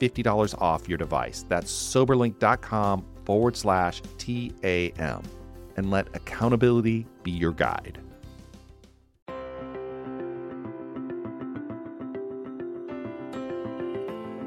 $50 off your device. That's soberlink.com forward slash TAM. And let accountability be your guide.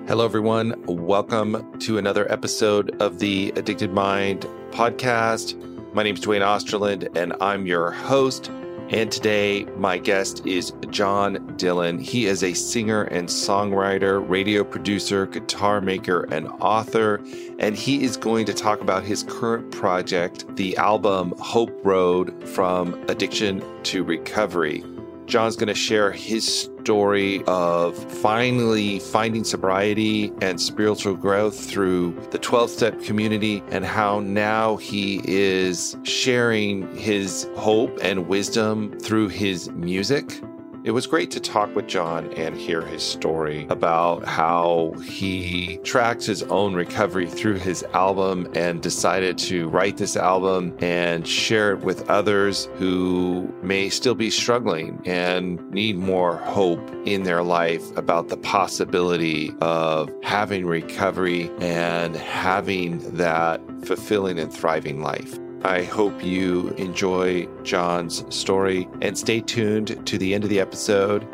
Hello, everyone. Welcome to another episode of the Addicted Mind podcast. My name is Duane Osterlind, and I'm your host. And today, my guest is John Dillon. He is a singer and songwriter, radio producer, guitar maker, and author. And he is going to talk about his current project, the album Hope Road From Addiction to Recovery. John's going to share his story of finally finding sobriety and spiritual growth through the 12 step community and how now he is sharing his hope and wisdom through his music. It was great to talk with John and hear his story about how he tracked his own recovery through his album and decided to write this album and share it with others who may still be struggling and need more hope in their life about the possibility of having recovery and having that fulfilling and thriving life. I hope you enjoy John's story and stay tuned to the end of the episode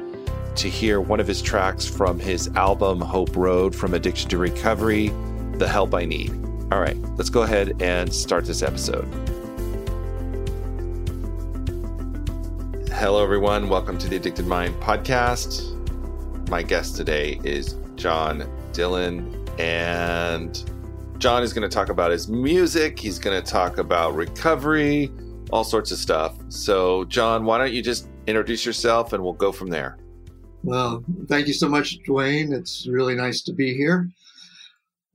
to hear one of his tracks from his album Hope Road from Addiction to Recovery, The Help I Need. All right, let's go ahead and start this episode. Hello, everyone. Welcome to the Addicted Mind podcast. My guest today is John Dillon, and John is going to talk about his music. He's going to talk about recovery, all sorts of stuff. So, John, why don't you just introduce yourself and we'll go from there? Well, thank you so much, Duane. It's really nice to be here.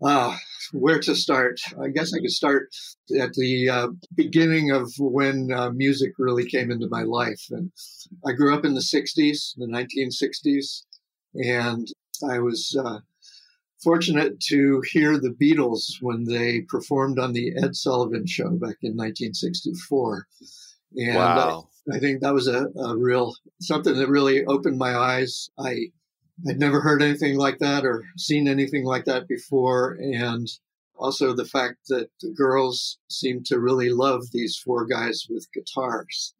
Uh, where to start? I guess I could start at the uh, beginning of when uh, music really came into my life. And I grew up in the 60s, the 1960s, and I was uh, fortunate to hear the Beatles when they performed on the Ed Sullivan Show back in 1964. And wow. I, I think that was a, a, real something that really opened my eyes. I had never heard anything like that or seen anything like that before. And also the fact that the girls seemed to really love these four guys with guitars.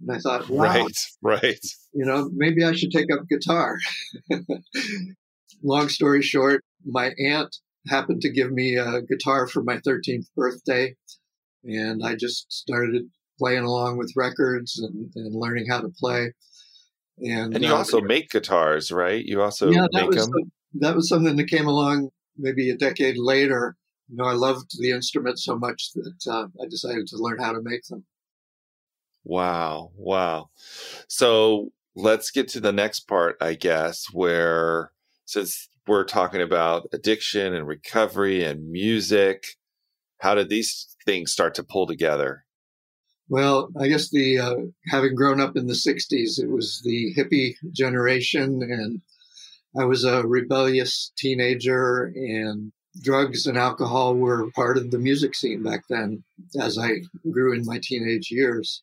And I thought, wow, right, right. You know, maybe I should take up guitar. Long story short, my aunt happened to give me a guitar for my 13th birthday. And I just started playing along with records and, and learning how to play. And, and you uh, also make guitars, right? You also yeah, make them. Some, that was something that came along maybe a decade later. You know, I loved the instrument so much that uh, I decided to learn how to make them. Wow, wow. So let's get to the next part, I guess, where since we're talking about addiction and recovery and music. How did these things start to pull together? Well, I guess the uh, having grown up in the '60s, it was the hippie generation, and I was a rebellious teenager, and drugs and alcohol were part of the music scene back then. As I grew in my teenage years,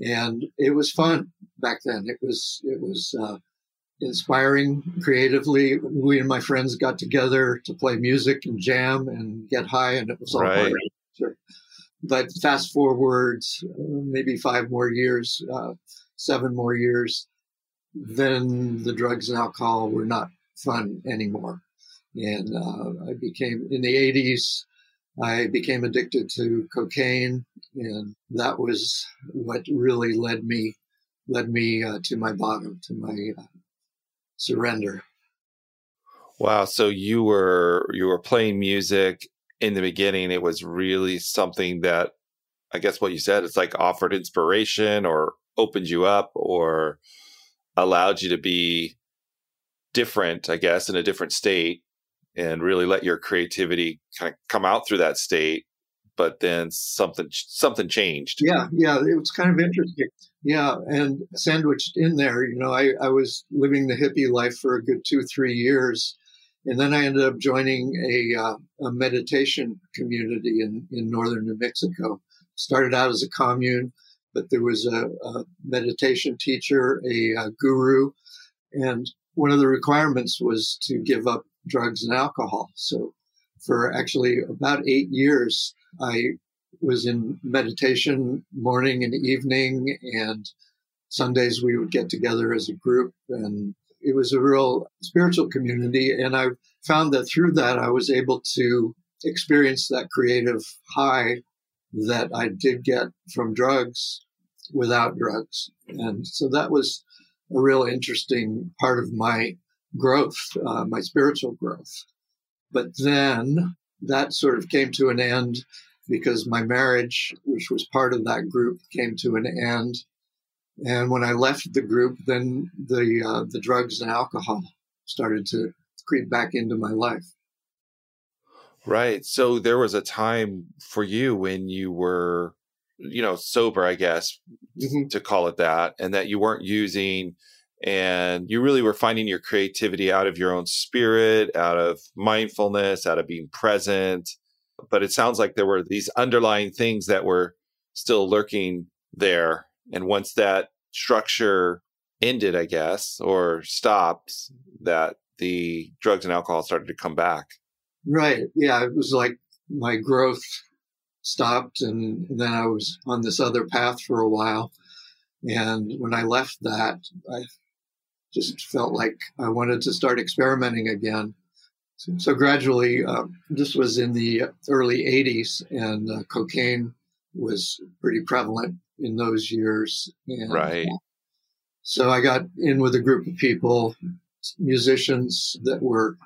and it was fun back then. It was it was uh, inspiring creatively. We and my friends got together to play music and jam and get high, and it was all right. Sure. But fast forward, uh, maybe five more years, uh, seven more years, then the drugs and alcohol were not fun anymore. And uh, I became, in the 80s, I became addicted to cocaine, and that was what really led me led me uh, to my bottom, to my uh, surrender. Wow! So you were you were playing music in the beginning. It was really something that I guess what you said it's like offered inspiration or opened you up or allowed you to be different, I guess, in a different state and really let your creativity kind of come out through that state. But then something something changed. Yeah, yeah, it was kind of interesting. Yeah, and sandwiched in there, you know, I, I was living the hippie life for a good two, three years. And then I ended up joining a, uh, a meditation community in, in northern New Mexico. Started out as a commune, but there was a, a meditation teacher, a, a guru, and one of the requirements was to give up drugs and alcohol. So for actually about eight years, I was in meditation morning and evening, and Sundays we would get together as a group, and it was a real spiritual community. And I found that through that, I was able to experience that creative high that I did get from drugs without drugs. And so that was a real interesting part of my growth, uh, my spiritual growth. But then that sort of came to an end because my marriage, which was part of that group, came to an end. And when I left the group, then the uh, the drugs and alcohol started to creep back into my life. Right. So there was a time for you when you were, you know, sober, I guess, mm-hmm. to call it that, and that you weren't using and you really were finding your creativity out of your own spirit, out of mindfulness, out of being present. But it sounds like there were these underlying things that were still lurking there. And once that structure ended, I guess, or stopped, that the drugs and alcohol started to come back. Right. Yeah. It was like my growth stopped, and then I was on this other path for a while. And when I left that, I just felt like I wanted to start experimenting again. So, gradually, uh, this was in the early 80s, and uh, cocaine was pretty prevalent in those years. And, right. Uh, so I got in with a group of people, musicians that were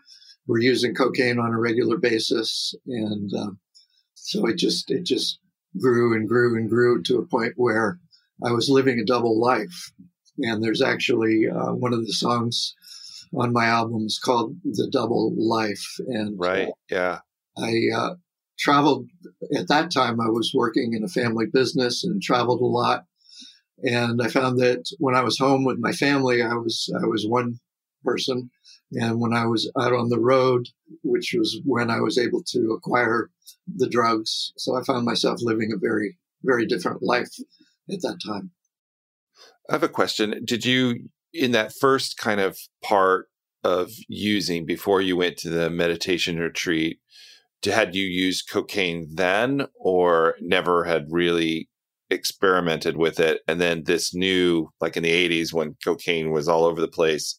were using cocaine on a regular basis, and uh, so it just it just grew and grew and grew to a point where I was living a double life. And there's actually uh, one of the songs on my album is called "The Double Life," and right, uh, yeah, I uh, traveled at that time. I was working in a family business and traveled a lot, and I found that when I was home with my family, I was I was one person, and when I was out on the road, which was when I was able to acquire the drugs, so I found myself living a very very different life at that time. I have a question. Did you, in that first kind of part of using before you went to the meditation retreat, had you used cocaine then or never had really experimented with it? And then this new, like in the 80s when cocaine was all over the place,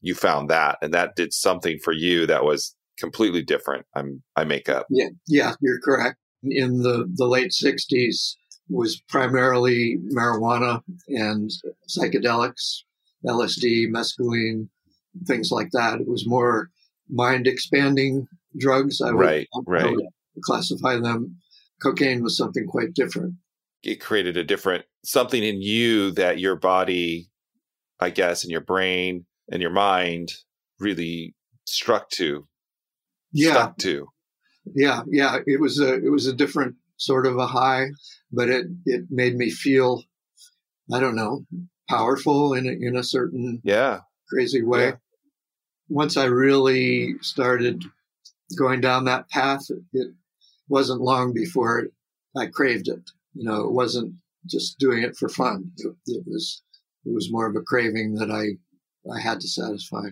you found that and that did something for you that was completely different. I'm, I make up. Yeah. Yeah. You're correct. In the, the late 60s, was primarily marijuana and psychedelics, LSD, mescaline, things like that. It was more mind expanding drugs. I would, right, right. I would classify them. Cocaine was something quite different. It created a different something in you that your body, I guess, and your brain and your mind really struck to. Yeah. Stuck to. Yeah, yeah. It was a it was a different sort of a high, but it, it made me feel, I don't know, powerful in a, in a certain yeah crazy way. Yeah. Once I really started going down that path, it wasn't long before I craved it. You know, it wasn't just doing it for fun. It, it was it was more of a craving that I I had to satisfy.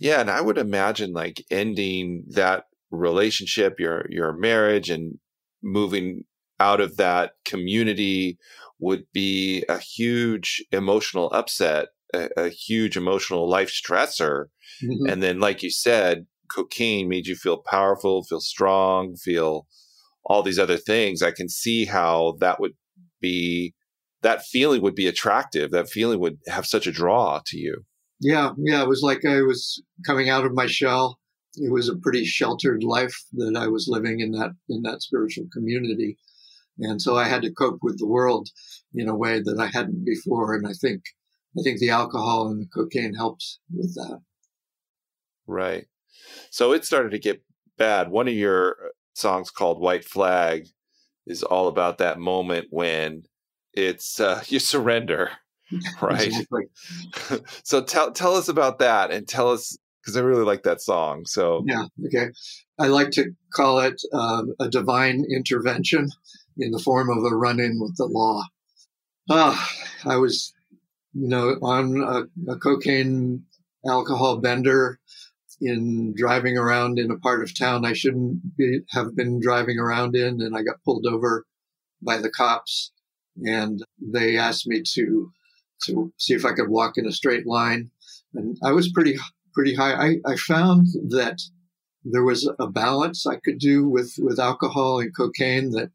Yeah, and I would imagine like ending that relationship, your your marriage, and moving out of that community would be a huge emotional upset, a, a huge emotional life stressor. Mm-hmm. And then, like you said, cocaine made you feel powerful, feel strong, feel all these other things. I can see how that would be, that feeling would be attractive. That feeling would have such a draw to you. Yeah. Yeah. It was like I was coming out of my shell. It was a pretty sheltered life that I was living in that, in that spiritual community. And so I had to cope with the world in a way that I hadn't before. And I think, I think the alcohol and the cocaine helped with that. Right. So it started to get bad. One of your uh, songs called White Flag is all about that moment when it's uh, you surrender, right? so tell tell us about that and tell us because I really like that song. So yeah, okay. I like to call it um, a divine intervention in the form of a run-in with the law. Ah, I was, you know, on a, a cocaine alcohol bender in driving around in a part of town I shouldn't be, have been driving around in, and I got pulled over by the cops, and they asked me to to see if I could walk in a straight line, and I was pretty pretty high. I, I found that there was a balance I could do with with alcohol and cocaine that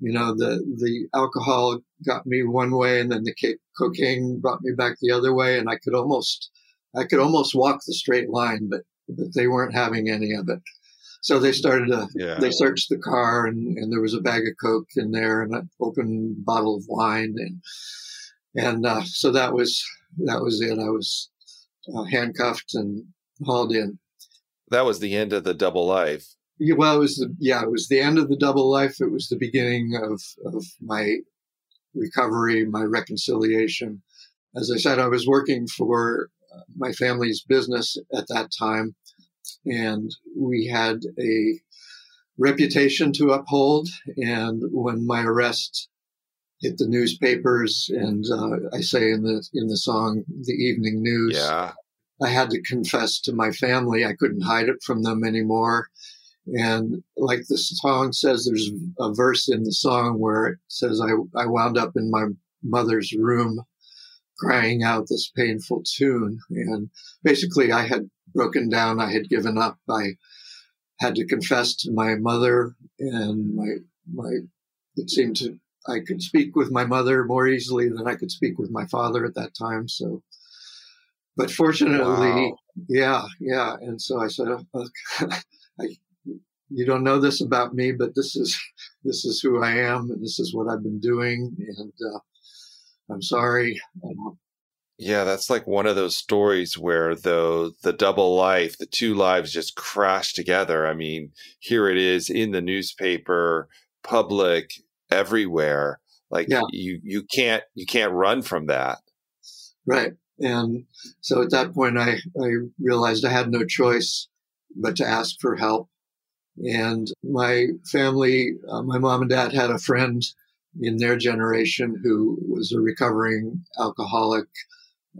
you know the the alcohol got me one way and then the cocaine brought me back the other way and i could almost i could almost walk the straight line but but they weren't having any of it. So they started to, yeah. they searched the car and, and there was a bag of Coke in there and an open bottle of wine. And, and, uh, so that was, that was it. I was uh, handcuffed and hauled in. That was the end of the double life. Well, it was the, yeah, it was the end of the double life. It was the beginning of, of my recovery, my reconciliation. As I said, I was working for my family's business at that time. And we had a reputation to uphold. And when my arrest hit the newspapers, and uh, I say in the in the song "The Evening News," yeah. I had to confess to my family. I couldn't hide it from them anymore. And like the song says, there's a verse in the song where it says, I, I wound up in my mother's room crying out this painful tune. And basically, I had broken down. I had given up. I had to confess to my mother, and my my. It seemed to I could speak with my mother more easily than I could speak with my father at that time. So, but fortunately, wow. yeah, yeah. And so I said, oh, I, "You don't know this about me, but this is this is who I am, and this is what I've been doing." And uh, I'm sorry. Yeah, that's like one of those stories where the the double life, the two lives just crash together. I mean, here it is in the newspaper, public, everywhere. Like yeah. you you can't you can't run from that. Right. And so at that point I I realized I had no choice but to ask for help. And my family, uh, my mom and dad had a friend in their generation who was a recovering alcoholic.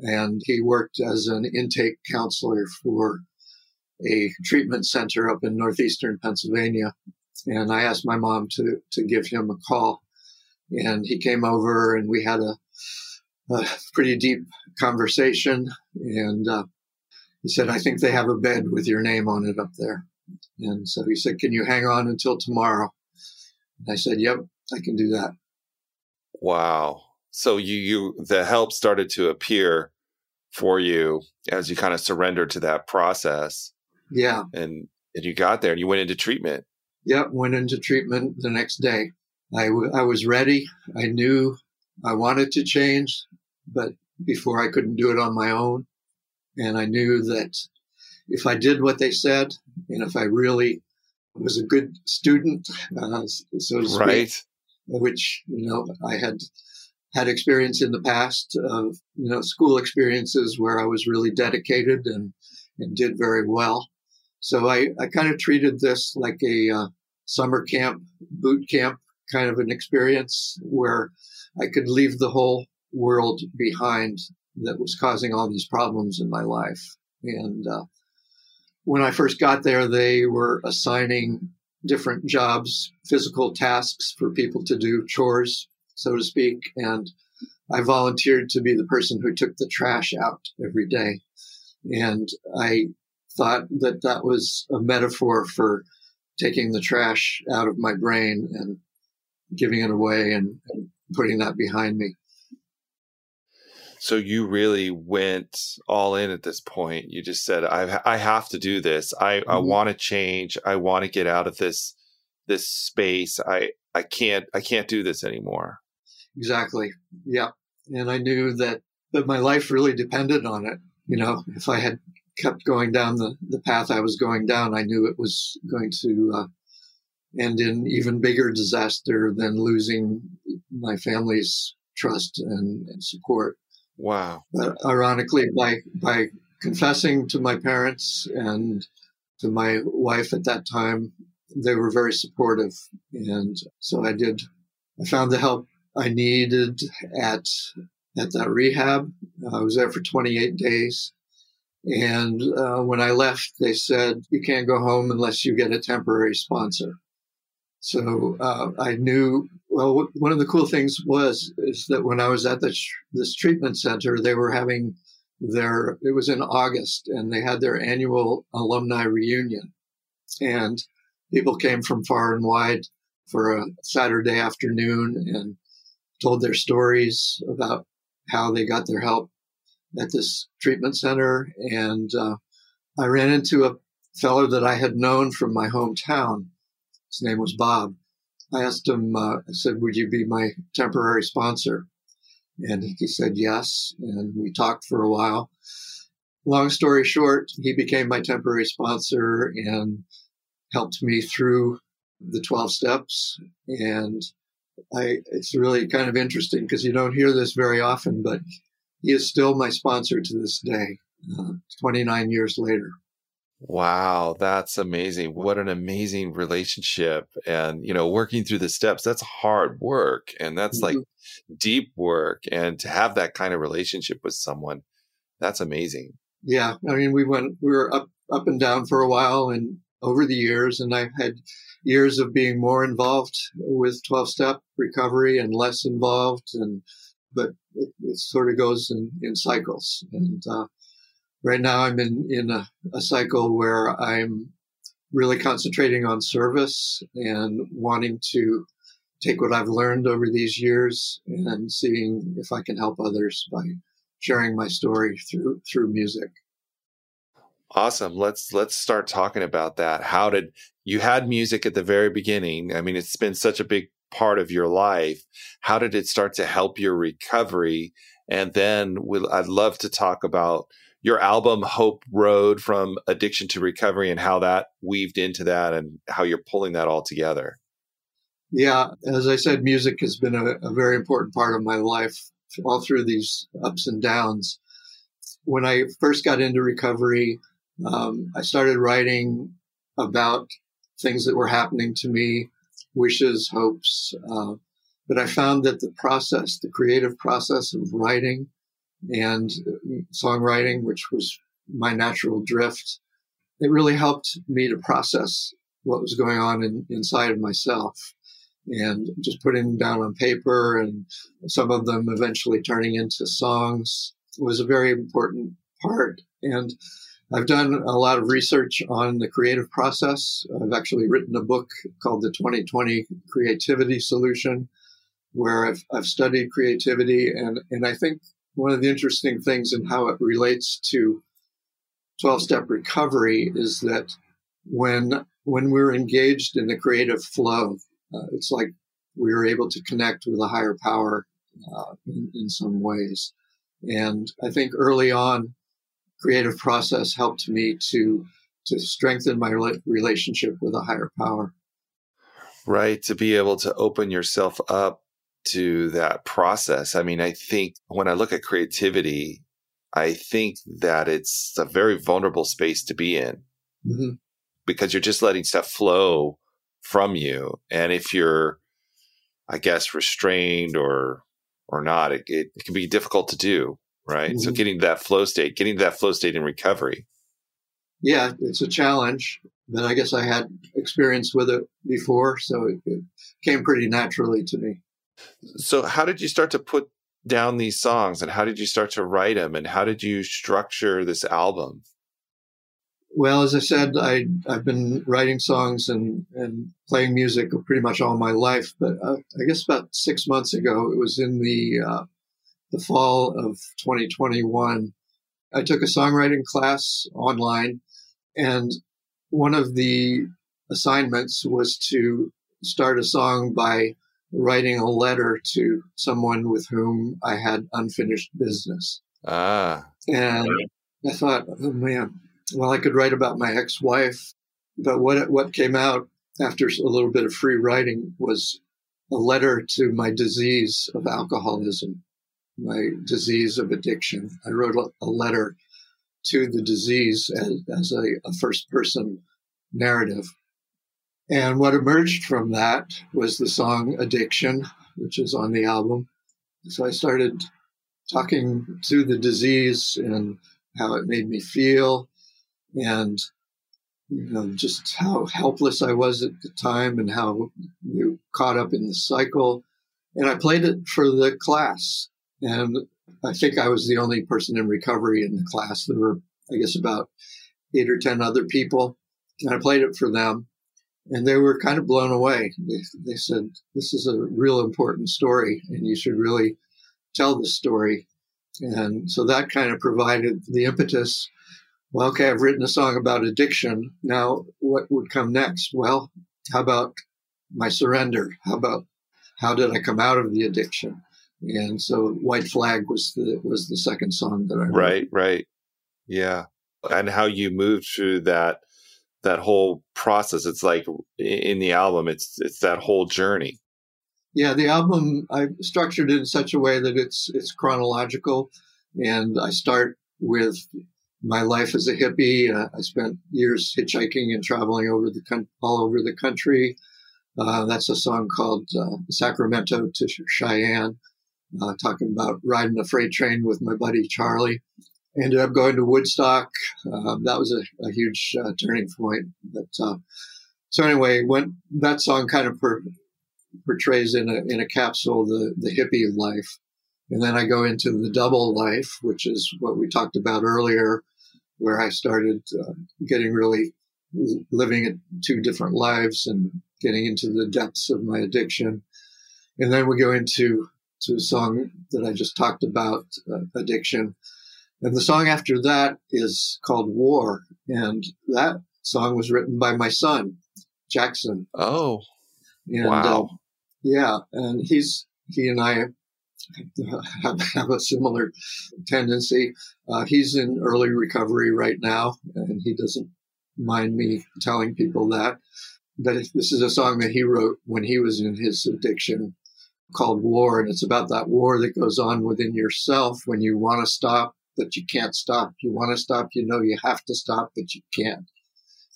And he worked as an intake counselor for a treatment center up in northeastern Pennsylvania. And I asked my mom to, to give him a call. And he came over and we had a, a pretty deep conversation. And uh, he said, I think they have a bed with your name on it up there. And so he said, Can you hang on until tomorrow? And I said, Yep, I can do that. Wow. So you you the help started to appear for you as you kind of surrendered to that process. Yeah. And and you got there and you went into treatment. Yep, went into treatment the next day. I, w- I was ready. I knew I wanted to change, but before I couldn't do it on my own. And I knew that if I did what they said, and if I really was a good student, uh, so to speak, right which, you know, I had had experience in the past of, you know, school experiences where I was really dedicated and, and did very well. So I, I kind of treated this like a uh, summer camp, boot camp kind of an experience where I could leave the whole world behind that was causing all these problems in my life. And uh, when I first got there, they were assigning different jobs, physical tasks for people to do, chores, so to speak. And I volunteered to be the person who took the trash out every day. And I thought that that was a metaphor for taking the trash out of my brain and giving it away and, and putting that behind me. So you really went all in at this point. You just said, "I I have to do this. I mm-hmm. I want to change. I want to get out of this this space. I I can't I can't do this anymore." Exactly. Yeah. And I knew that that my life really depended on it. You know, if I had kept going down the, the path I was going down, I knew it was going to uh, end in even bigger disaster than losing my family's trust and, and support. Wow. But ironically, by, by confessing to my parents and to my wife at that time, they were very supportive. And so I did, I found the help I needed at, at that rehab. I was there for 28 days. And uh, when I left, they said, you can't go home unless you get a temporary sponsor. So uh, I knew. Well, one of the cool things was is that when I was at this this treatment center, they were having their. It was in August, and they had their annual alumni reunion, and people came from far and wide for a Saturday afternoon and told their stories about how they got their help at this treatment center. And uh, I ran into a fellow that I had known from my hometown his name was Bob. I asked him, uh, I said, Would you be my temporary sponsor? And he said yes. And we talked for a while. Long story short, he became my temporary sponsor and helped me through the 12 steps. And I, it's really kind of interesting because you don't hear this very often, but he is still my sponsor to this day, uh, 29 years later. Wow, that's amazing. What an amazing relationship. And, you know, working through the steps, that's hard work and that's mm-hmm. like deep work. And to have that kind of relationship with someone, that's amazing. Yeah. I mean, we went, we were up, up and down for a while and over the years, and I've had years of being more involved with 12 step recovery and less involved. And, but it, it sort of goes in, in cycles. And, uh, right now I'm in, in a, a cycle where I'm really concentrating on service and wanting to take what I've learned over these years and seeing if I can help others by sharing my story through through music. Awesome. Let's let's start talking about that. How did you had music at the very beginning? I mean, it's been such a big part of your life. How did it start to help your recovery? And then we'll, I'd love to talk about your album Hope Road from Addiction to Recovery and how that weaved into that and how you're pulling that all together. Yeah, as I said, music has been a, a very important part of my life all through these ups and downs. When I first got into recovery, um, I started writing about things that were happening to me, wishes, hopes. Uh, but I found that the process, the creative process of writing, and songwriting, which was my natural drift. It really helped me to process what was going on in, inside of myself and just putting them down on paper and some of them eventually turning into songs was a very important part. And I've done a lot of research on the creative process. I've actually written a book called The 2020 Creativity Solution, where I've, I've studied creativity. And, and I think one of the interesting things in how it relates to 12 step recovery is that when when we're engaged in the creative flow uh, it's like we are able to connect with a higher power uh, in, in some ways. And i think early on creative process helped me to to strengthen my relationship with a higher power. Right to be able to open yourself up to that process. I mean, I think when I look at creativity, I think that it's a very vulnerable space to be in mm-hmm. because you're just letting stuff flow from you. And if you're, I guess, restrained or or not, it, it, it can be difficult to do. Right. Mm-hmm. So getting to that flow state, getting to that flow state in recovery. Yeah, it's a challenge. but I guess I had experience with it before, so it, it came pretty naturally to me. So, how did you start to put down these songs, and how did you start to write them, and how did you structure this album? Well, as I said, I I've been writing songs and and playing music pretty much all my life. But uh, I guess about six months ago, it was in the uh, the fall of 2021. I took a songwriting class online, and one of the assignments was to start a song by writing a letter to someone with whom I had unfinished business. Ah. And I thought, oh man, well, I could write about my ex-wife, but what what came out after a little bit of free writing was a letter to my disease of alcoholism, my disease of addiction. I wrote a letter to the disease as, as a, a first person narrative. And what emerged from that was the song Addiction, which is on the album. So I started talking to the disease and how it made me feel and you know just how helpless I was at the time and how you caught up in the cycle. And I played it for the class, and I think I was the only person in recovery in the class. There were, I guess, about eight or ten other people, and I played it for them, and they were kind of blown away. They, they said, "This is a real important story, and you should really tell the story." And so that kind of provided the impetus well, okay, I've written a song about addiction. Now, what would come next? Well, how about my surrender? How about how did I come out of the addiction? And so, White Flag was the was the second song that I wrote. Right, right, yeah, and how you moved through that that whole process. It's like in the album, it's it's that whole journey. Yeah, the album I structured it in such a way that it's it's chronological, and I start with my life as a hippie. Uh, I spent years hitchhiking and traveling over the all over the country. Uh, that's a song called uh, Sacramento to Cheyenne, uh, talking about riding a freight train with my buddy Charlie. Ended up going to Woodstock. Um, that was a, a huge uh, turning point. But uh, so anyway, when that song kind of per- portrays in a in a capsule the the hippie life. And then I go into the double life, which is what we talked about earlier, where I started uh, getting really living two different lives and getting into the depths of my addiction. And then we go into to a song that I just talked about, uh, addiction. And the song after that is called War. And that song was written by my son, Jackson. Oh, and, wow. Uh, yeah. And he's, he and I have, have a similar tendency. Uh, he's in early recovery right now, and he doesn't mind me telling people that. But this is a song that he wrote when he was in his addiction called War, and it's about that war that goes on within yourself when you want to stop, but you can't stop. You want to stop, you know you have to stop, but you can't.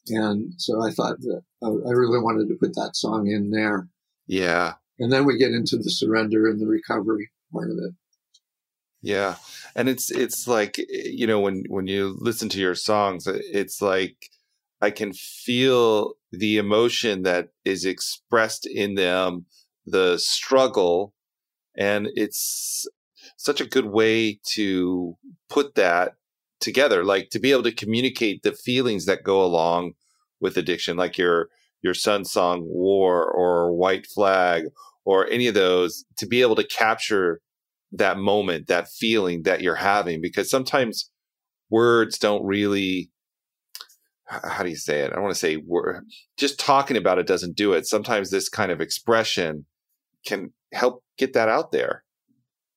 And so I thought that uh, I really wanted to put that song in there. Yeah. And then we get into the surrender and the recovery part of it. Yeah. And it's it's like you know when when you listen to your songs it's like I can feel the emotion that is expressed in them, the struggle and it's such a good way to put that together like to be able to communicate the feelings that go along with addiction like your your son's song war or white flag or any of those to be able to capture that moment, that feeling that you're having, because sometimes words don't really, how do you say it? I don't want to say word, just talking about it doesn't do it. Sometimes this kind of expression can help get that out there.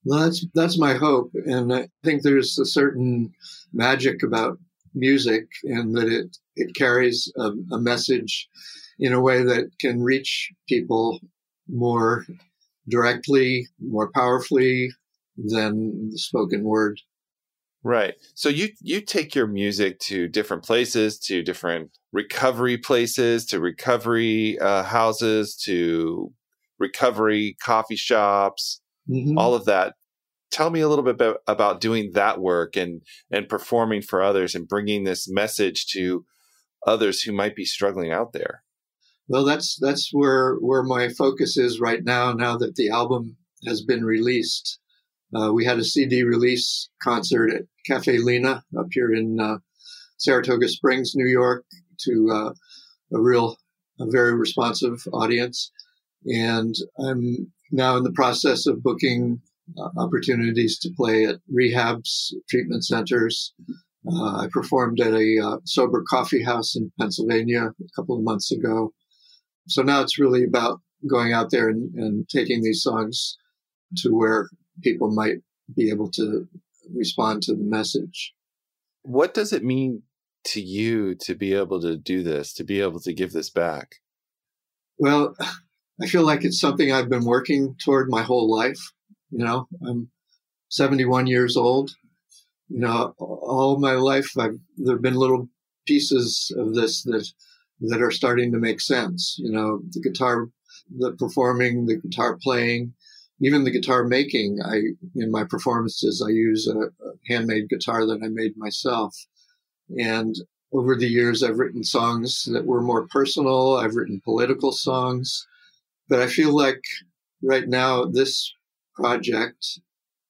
Well, that's that's my hope, and I think there's a certain magic about music, and that it it carries a, a message in a way that can reach people more directly, more powerfully than the spoken word. Right. So you you take your music to different places, to different recovery places, to recovery uh, houses, to recovery coffee shops, mm-hmm. all of that. Tell me a little bit about, about doing that work and and performing for others and bringing this message to others who might be struggling out there? Well, that's that's where where my focus is right now. Now that the album has been released, uh, we had a CD release concert at Cafe Lena up here in uh, Saratoga Springs, New York, to uh, a real, a very responsive audience. And I'm now in the process of booking uh, opportunities to play at rehabs, treatment centers. Uh, I performed at a uh, sober coffee house in Pennsylvania a couple of months ago. So now it's really about going out there and, and taking these songs to where people might be able to respond to the message. What does it mean to you to be able to do this, to be able to give this back? Well, I feel like it's something I've been working toward my whole life. You know, I'm 71 years old. You know, all my life, I've, there have been little pieces of this that, that are starting to make sense. You know, the guitar, the performing, the guitar playing, even the guitar making. I, in my performances, I use a, a handmade guitar that I made myself. And over the years, I've written songs that were more personal. I've written political songs. But I feel like right now, this project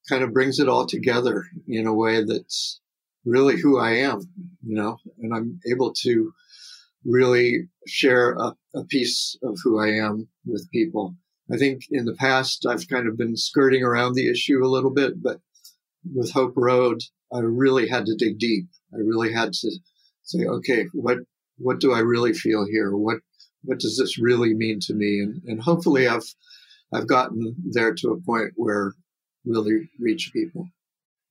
kind of brings it all together in a way that's really who I am, you know, and I'm able to really share a, a piece of who I am with people. I think in the past, I've kind of been skirting around the issue a little bit, but with Hope Road, I really had to dig deep. I really had to say, okay, what what do I really feel here? What what does this really mean to me? And and hopefully I've I've gotten there to a point where really reach people.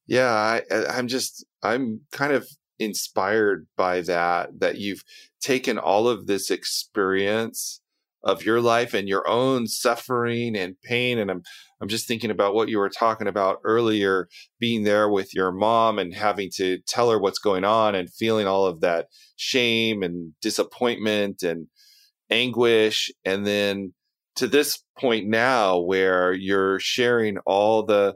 Yeah, I, I'm just I'm kind of inspired by that that you've taken all of this experience of your life and your own suffering and pain and I'm I'm just thinking about what you were talking about earlier being there with your mom and having to tell her what's going on and feeling all of that shame and disappointment and anguish and then to this point now where you're sharing all the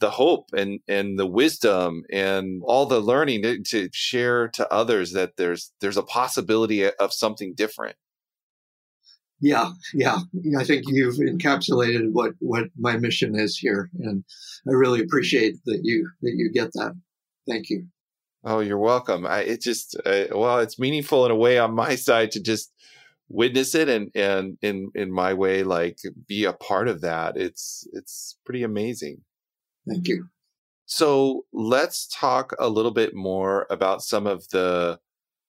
the hope and and the wisdom and all the learning to, to share to others that there's there's a possibility of something different yeah, yeah. I think you've encapsulated what what my mission is here, and I really appreciate that you that you get that. Thank you. Oh, you're welcome. I, it just uh, well, it's meaningful in a way on my side to just witness it and and in in my way like be a part of that. It's it's pretty amazing. Thank you. So let's talk a little bit more about some of the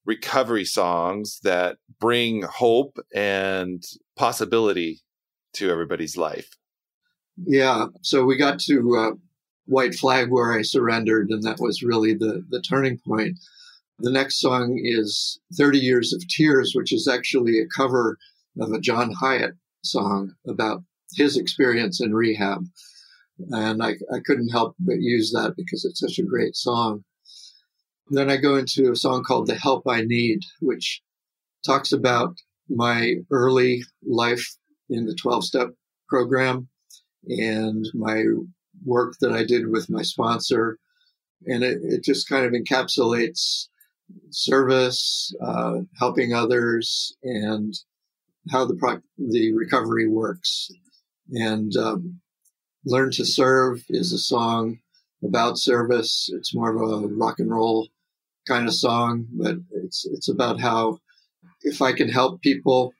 recovery songs that bring hope and possibility to everybody's life. Yeah. So we got to uh, White Flag where I surrendered, and that was really the, the turning point. The next song is 30 Years of Tears, which is actually a cover of a John Hiatt song about his experience in rehab. And I, I couldn't help but use that because it's such a great song. Then I go into a song called The Help I Need, which talks about my early life in the 12 step program and my work that I did with my sponsor. And it, it just kind of encapsulates service, uh, helping others, and how the pro- the recovery works. And um, "Learn to Serve" is a song about service. It's more of a rock and roll kind of song, but it's it's about how if I can help people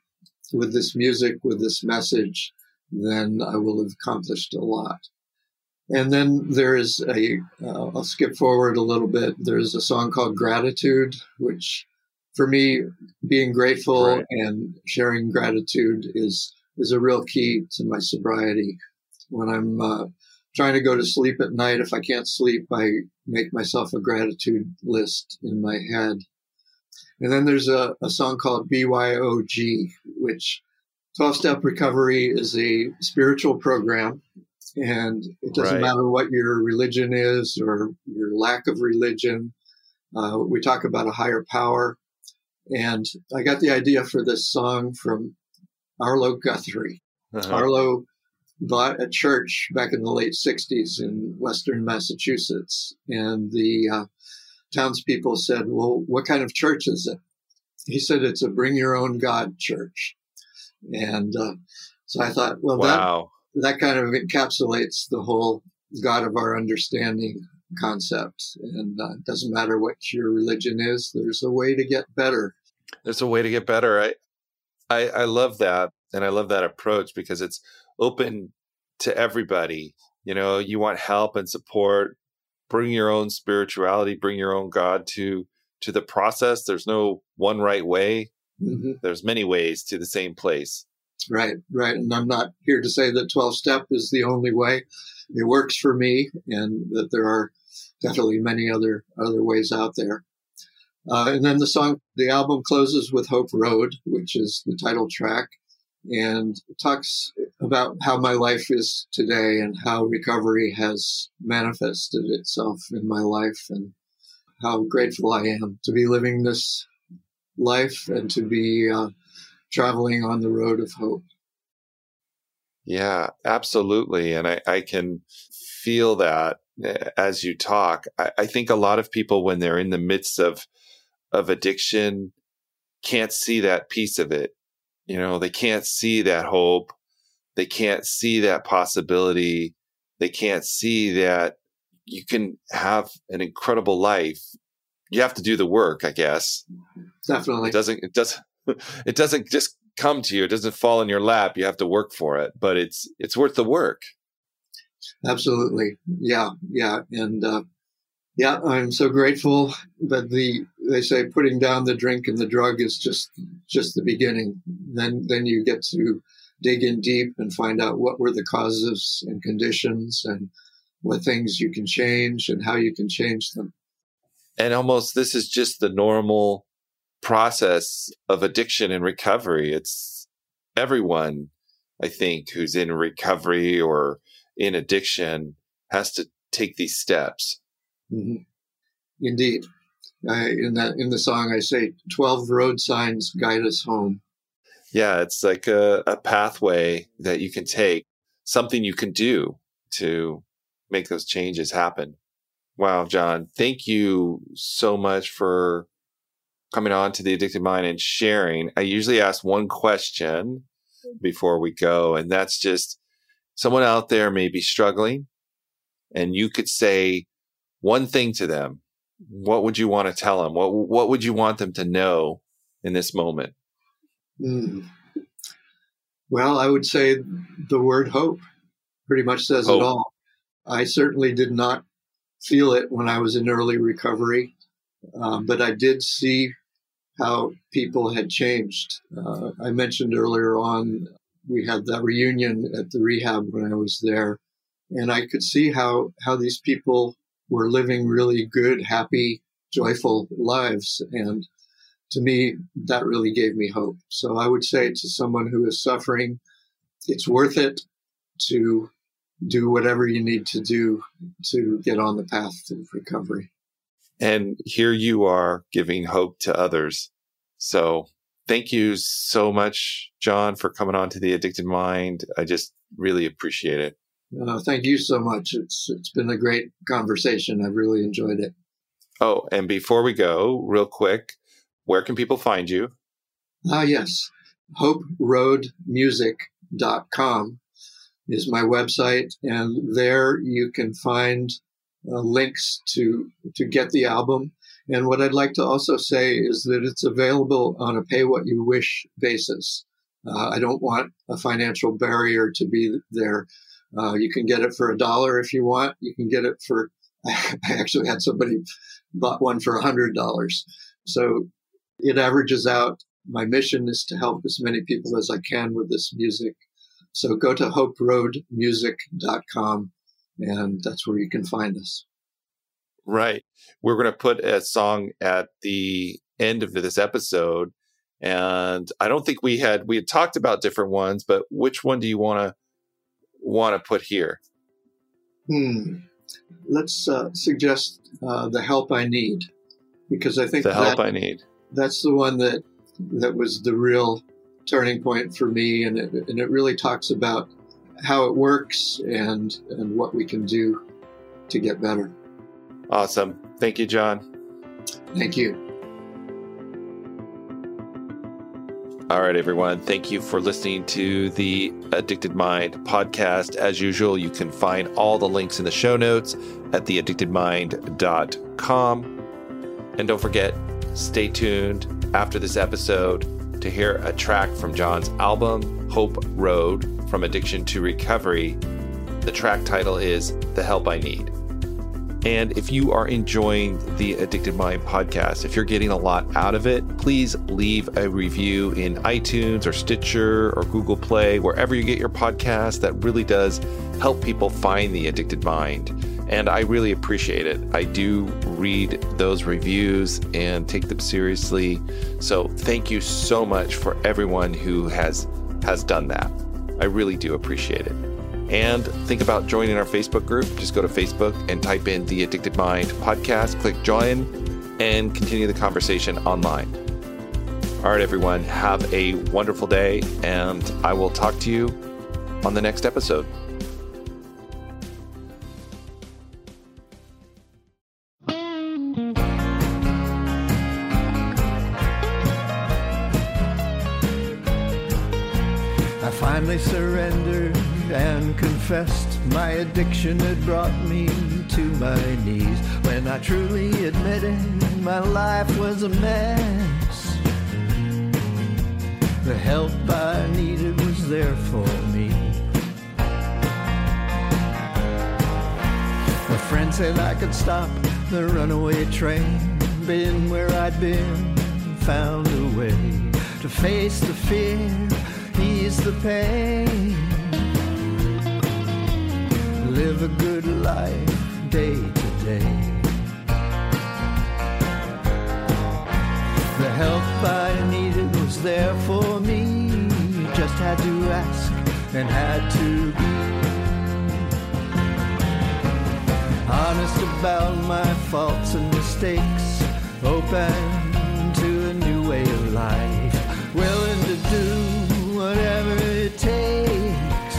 with this music, with this message, then I will have accomplished a lot. And then there is a, uh, skip forward a little bit. There's a song called Gratitude, which for me, being grateful right. and sharing gratitude is, is a real key to my sobriety. When I'm uh, trying to go to sleep at night. If I can't sleep, I make myself a gratitude list in my head. And then there's a, a song called BYOG, which 12 step recovery is a spiritual program. And it doesn't right. matter what your religion is or your lack of religion. Uh, we talk about a higher power. And I got the idea for this song from Arlo Guthrie. Uh-huh. Arlo bought a church back in the late 60s in Western Massachusetts. And the uh, townspeople said, Well, what kind of church is it? he said it's a bring your own God church. And uh, so I thought, well, wow. That, kind of encapsulates the whole God of our understanding concept. And uh, it doesn't matter what your religion is, there's a way to get better. There's a way to get better. I, I, I love that. And I love that approach because it's open to everybody. You know, you want help and support, bring your own spirituality, bring your own God to to the process. There's no one right way. Mm-hmm. There's many ways to the same place. Right, right. And I'm not here to say that 12 step is the only way. It works for me and that there are definitely many other other ways out there. Uh, and then the song, the album closes with Hope Road, which is the title track, and talks about how my life is today and how recovery has manifested itself in my life and how grateful I am to be living this life and to be uh, traveling on the road of hope. Yeah, absolutely. And I, I can feel that eh, as you talk. I, I think a lot of people, when they're in the midst of of addiction, can't see that piece of it. You know, they can't see that hope. They can't see that possibility. They can't see that you can have an incredible life. You have to do the work, I guess. Definitely. It doesn't it does it doesn't just come to you. It doesn't fall in your lap. You have to work for it, but it's it's worth the work. Absolutely. Yeah, yeah. And uh yeah, I'm so grateful that the they say putting down the drink and the drug is just just the beginning. Then then you get to dig in deep and find out what were the causes and conditions and what things you can change and how you can change them. And almost this is just the normal process of addiction and recovery. It's everyone, I think, who's in recovery or in addiction has to take these steps. Mm-hmm. Indeed. I, in that in the song, I say, 12 road signs guide us home. Yeah, it's like a, a pathway that you can take, something you can do to make those changes happen. Wow, John, thank you so much for coming on to the addicted mind and sharing. I usually ask one question before we go, and that's just someone out there may be struggling, and you could say one thing to them. What would you want to tell them? What What would you want them to know in this moment? Mm. Well, I would say the word hope pretty much says hope. it all. I certainly did not feel it when I was in early recovery, um, but I did see how people had changed. Uh, I mentioned earlier on we had that reunion at the rehab when I was there, and I could see how how these people were living really good, happy, joyful lives, and to me that really gave me hope. So I would say to someone who is suffering, it's worth it to do whatever you need to do to get on the path to recovery. And here you are giving hope to others. So thank you so much, John, for coming on to the Addicted Mind. I just really appreciate it. Uh, thank you so much. It's it's been a great conversation. I've really enjoyed it. Oh, and before we go, real quick, where can people find you? Ah, yes. HopeRoadMusic.com is my website, and there you can find uh, links to to get the album. And what I'd like to also say is that it's available on a pay what you wish basis. Uh, I don't want a financial barrier to be there. Uh, you can get it for a dollar if you want. You can get it for. I actually had somebody bought one for a hundred dollars. So it averages out. My mission is to help as many people as I can with this music. So go to hoperoadmusic.com and that's where you can find us. Right. We're going to put a song at the end of this episode. And I don't think we had, we had talked about different ones, but which one do you want to, want to put here? Hmm. Let's uh, suggest uh, the help I need, because I think the help I need. That's the one that that was the real turning point for me, and it, and it really talks about how it works and and what we can do to get better. Awesome. Thank you, John. Thank you. All right, everyone. Thank you for listening to the Addicted Mind podcast. As usual, you can find all the links in the show notes at theaddictedmind.com. And don't forget, stay tuned after this episode to hear a track from John's album, Hope Road From Addiction to Recovery. The track title is The Help I Need. And if you are enjoying the Addicted Mind podcast, if you're getting a lot out of it, please leave a review in iTunes or Stitcher or Google Play, wherever you get your podcast. That really does help people find the Addicted Mind. And I really appreciate it. I do read those reviews and take them seriously. So thank you so much for everyone who has has done that. I really do appreciate it. And think about joining our Facebook group. Just go to Facebook and type in the Addicted Mind podcast, click join, and continue the conversation online. All right, everyone, have a wonderful day, and I will talk to you on the next episode. I finally surrendered and confessed my addiction had brought me to my knees when I truly admitted my life was a mess. The help I needed was there for me. My friend said I could stop the runaway train, been where I'd been, found a way to face the fear, ease the pain. Live a good life day to day. The help I needed was there for me, just had to ask and had to be honest about my faults and mistakes, open to a new way of life, willing to do whatever it takes.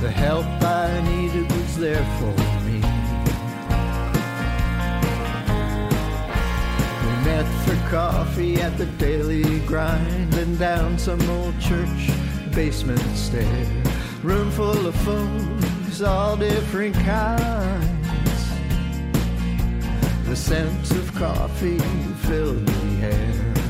The help I needed was there for me. We met for coffee at the daily grind and down some old church basement stair. Room full of folks, all different kinds. The scent of coffee filled the air.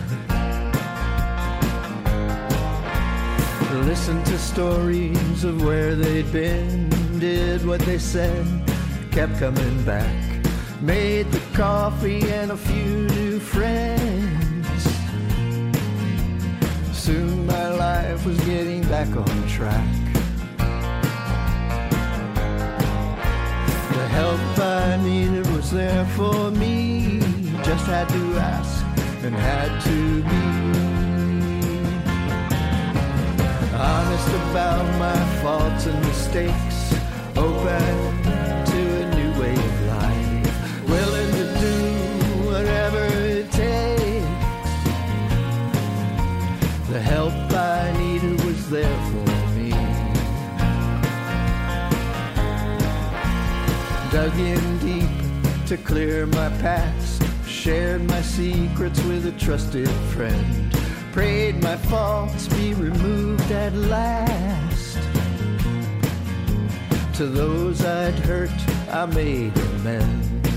Listened to stories of where they'd been, did what they said, kept coming back. Made the coffee and a few new friends. Soon my life was getting back on track. The help I needed was there for me, just had to ask and had to be honest about my faults and mistakes, open to a new way of life, willing to do whatever it takes. The help I needed was there for me. Dug in deep to clear my past, shared my secrets with a trusted friend prayed my faults be removed at last. To those I'd hurt, I made amends.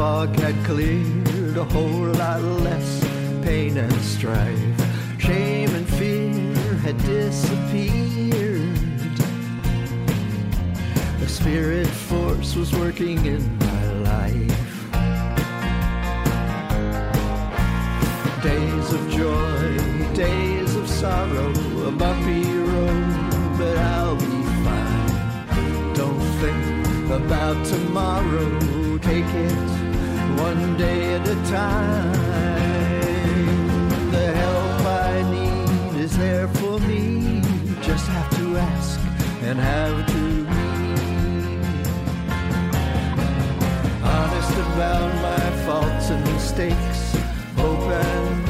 Fog had cleared, a whole lot less pain and strife. Shame and fear had disappeared. A spirit force was working in my life. Days of joy, days of sorrow, a bumpy road, but I'll be fine. Don't think about tomorrow, take it one day at a time. The help I need is there for me. Just have to ask and have to be honest about my faults and mistakes. Open